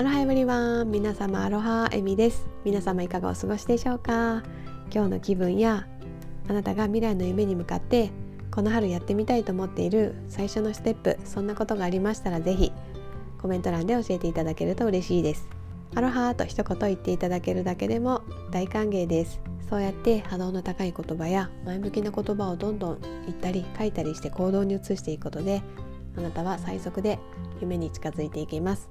アロハエブリワン皆様アロハエミです。皆様いかがお過ごしでしょうか？今日の気分やあなたが未来の夢に向かってこの春やってみたいと思っている最初のステップそんなことがありましたらぜひコメント欄で教えていただけると嬉しいです。アロハと一言言っていただけるだけでも大歓迎です。そうやって波動の高い言葉や前向きな言葉をどんどん言ったり書いたりして行動に移していくことであなたは最速で夢に近づいていきます。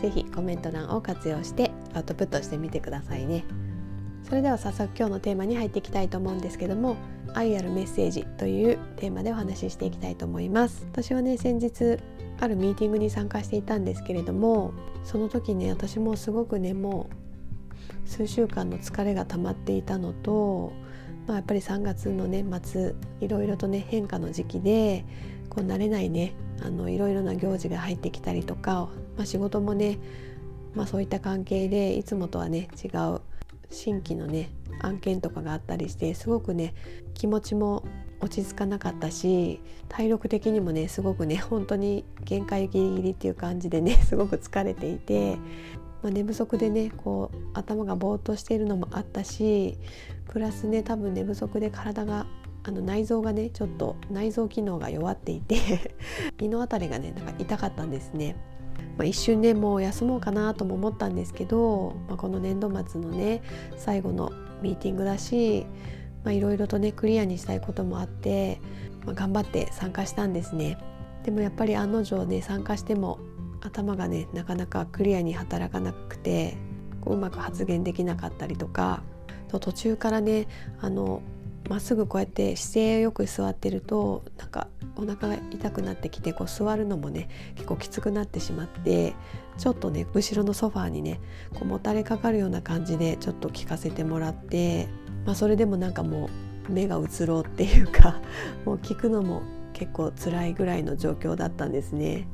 ぜひコメント欄を活用してアウトプットしてみてくださいね。それでは早速今日のテーマに入っていきたいと思うんですけども愛あるメッセージというテーマでお話ししていきたいと思います。私はね先日あるミーティングに参加していたんですけれどもその時ね私もすごくねもう数週間の疲れが溜まっていたのと、まあ、やっぱり3月の年末いろいろとね変化の時期でこう慣れないねあのいろいろな行事が入ってきたりとか、まあ、仕事もね、まあ、そういった関係でいつもとはね違う新規のね案件とかがあったりしてすごくね気持ちも落ち着かなかったし体力的にもねすごくね本当に限界ギリギリっていう感じでね すごく疲れていて、まあ、寝不足でねこう頭がぼーっとしているのもあったしプラスね多分寝不足で体があの内臓がねちょっと内臓機能が弱っていて 胃の辺りがねなんか痛かったんですね。まあ、一瞬ねもう休もうかなとも思ったんですけど、まあ、この年度末のね最後のミーティングだしいろいろとねクリアにしたいこともあって、まあ、頑張って参加したんですね。でもやっぱり案の定ね参加しても頭がねなかなかクリアに働かなくてこううまく発言できなかったりとか途中からねあのまっすぐこうやって姿勢よく座ってるとなんかお腹が痛くなってきてこう座るのもね結構きつくなってしまってちょっとね後ろのソファーにねこうもたれかかるような感じでちょっと聞かせてもらって、まあ、それでもなんかもう目が移ろうっていうか もう聞くのも結構辛いぐらいの状況だったんですね。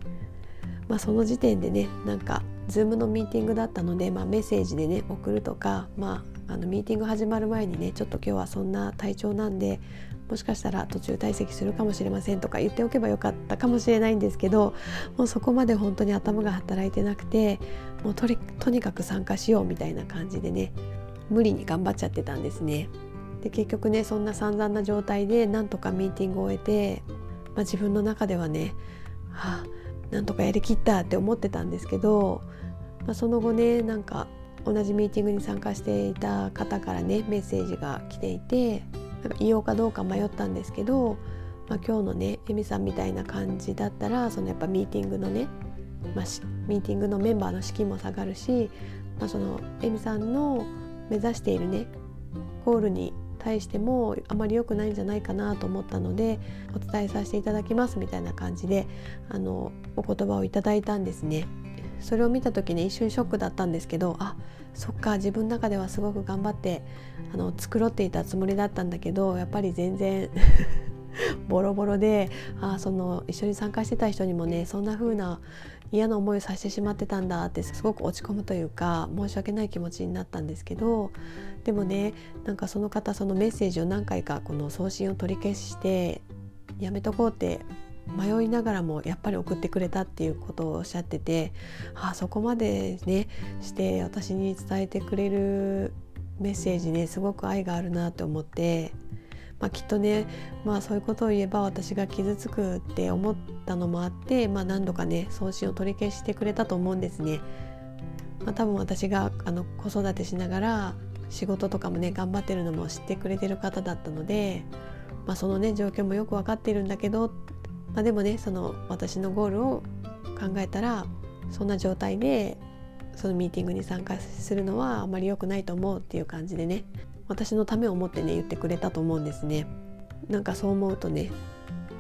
まあ、その時点でねなんか Zoom のミーティングだったので、まあ、メッセージでね送るとか、まあ、あのミーティング始まる前にねちょっと今日はそんな体調なんでもしかしたら途中退席するかもしれませんとか言っておけばよかったかもしれないんですけどもうそこまで本当に頭が働いてなくてもうととにかく参加しようみたいな感じでね無理に頑張っちゃってたんですね。で結局ねそんな散々な状態でなんとかミーティングを終えて、まあ、自分の中ではね、はあ、なんとかやりきったって思ってたんですけど、まあ、その後ねなんか同じミーティングに参加していた方からねメッセージが来ていてなんか言おうかどうか迷ったんですけど、まあ、今日のねエミさんみたいな感じだったらそのやっぱミーティングのね、まあ、ミーティングのメンバーの士気も下がるし、まあ、そのエミさんの目指しているねゴールに対してもあまり良くないんじゃないかなと思ったのでお伝えさせていただきますみたいな感じであのお言葉をいただいたんですね。それを見た時ね一瞬ショックだったんですけどあそっか自分の中ではすごく頑張ってあの繕っていたつもりだったんだけどやっぱり全然ボロボロであその一緒に参加してた人にもねそんな風な嫌な思いをさせてしまってたんだってすごく落ち込むというか申し訳ない気持ちになったんですけどでもねなんかその方そのメッセージを何回かこの送信を取り消してやめとこうって迷いながらもやっぱり送ってくれたっていうことをおっしゃっててあそこまでねして私に伝えてくれるメッセージねすごく愛があるなって思って、まあ、きっとね、まあ、そういうことを言えば私が傷つくって思ったのもあって、まあ、何度かね送信を取り消してくれたと思うんですね。まあ、多分私があの子育てしながら仕事とかもね頑張ってるのも知ってくれてる方だったので、まあ、そのね状況もよく分かっているんだけどまあ、でもねその私のゴールを考えたらそんな状態でそのミーティングに参加するのはあまり良くないと思うっていう感じでね私のためを思ってね言ってくれたと思うんですね。なんかそう思うとね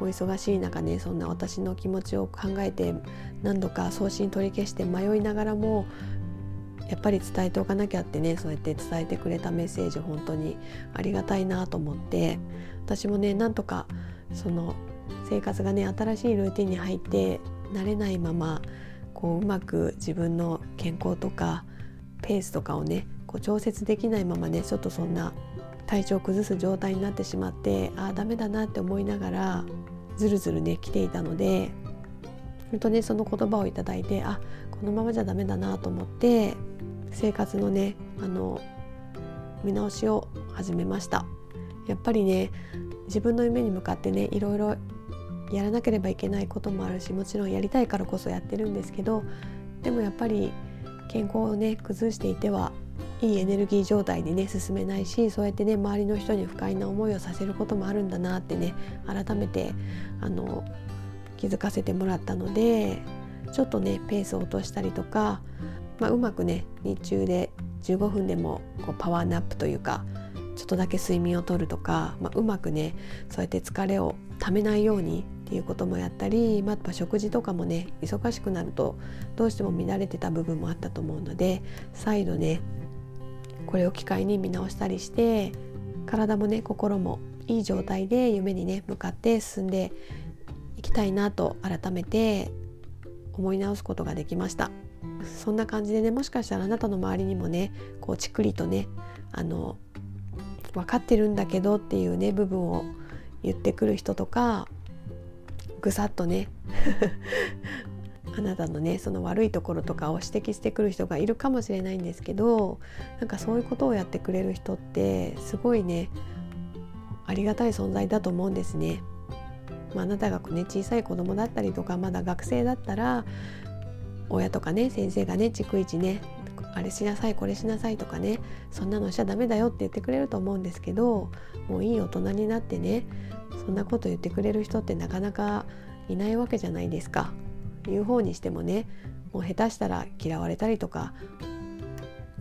お忙しい中ねそんな私の気持ちを考えて何度か送信取り消して迷いながらもやっぱり伝えておかなきゃってねそうやって伝えてくれたメッセージ本当にありがたいなと思って私もねなんとかその生活がね新しいルーティンに入って慣れないままこううまく自分の健康とかペースとかをねこう調節できないままねちょっとそんな体調を崩す状態になってしまってああダメだなって思いながらずるずるね来ていたので本当にその言葉をいただいてあこのままじゃダメだなと思って生活のねあの見直しを始めました。やっぱりね自分の夢に向かってねいろいろやらなければいけないこともあるしもちろんやりたいからこそやってるんですけどでもやっぱり健康をね崩していてはいいエネルギー状態でね進めないしそうやってね周りの人に不快な思いをさせることもあるんだなってね改めてあの気づかせてもらったのでちょっとねペースを落としたりとか、まあ、うまくね日中で15分でもこうパワーナップというかちょっとだけ睡眠をとるとか、まあ、うまくねそうやって疲れをためないようにっていうこともやったり、まあ、食事とかもね忙しくなるとどうしても乱れてた部分もあったと思うので再度ねこれを機会に見直したりして体もね心もいい状態で夢にね向かって進んでいきたいなと改めて思い直すことができました。そんな感じでねもしかしたらあなたの周りにもねこうちくりとねあの分かってるんだけどっていうね部分を言ってくる人とかぐさっとねあなたのねその悪いところとかを指摘してくる人がいるかもしれないんですけどなんかそういうことをやってくれる人ってすごいねありがたい存在だと思うんですね。まあ、あなたがね小さい子供だったりとかまだ学生だったら親とかね先生がね逐一ねあれしなさいこれしなさいとかねそんなのしちゃダメだよって言ってくれると思うんですけどもういい大人になってねそんなこと言ってくれる人ってなかなかいないわけじゃないですか。言う方にしてもねもう下手したら嫌われたりとか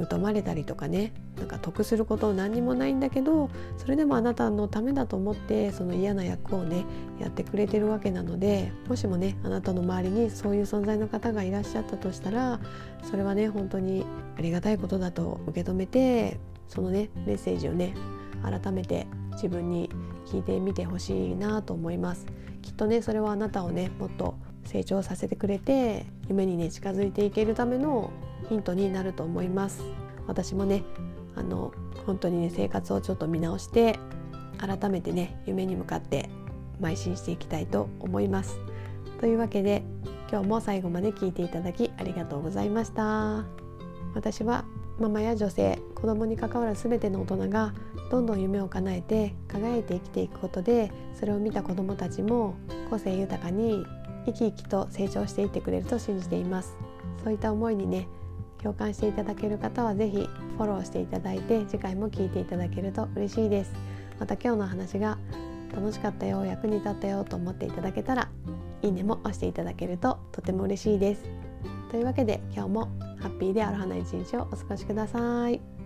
疎まれたりとかねなんか得すること何にもないんだけどそれでもあなたのためだと思ってその嫌な役をねやってくれてるわけなのでもしもねあなたの周りにそういう存在の方がいらっしゃったとしたらそれはね本当にありがたいことだと受け止めてそのねメッセージをね改めて自分に聞いてみてほしいなと思います。きっとねそれはあなたをねもっと成長させてくれて夢にね近づいていけるためのヒントになると思います。私もねあの本当にね生活をちょっと見直して改めてね夢に向かって邁進していきたいと思います。というわけで今日も最後まで聞いていただきありがとうございました。私はママや女性子供に関わる全ての大人がどんどん夢を叶えて輝いて生きていくことでそれを見た子どもたちも個性豊かに生き生きと成長していってくれると信じています。そういった思いにね共感していただける方は是非フォローしていただいて次回も聞いていただけると嬉しいです。また今日の話が楽しかったよ役に立ったよと思っていただけたらいいねも押していただけるととても嬉しいです。というわけで今日もハッピーである花一日をお過ごしください。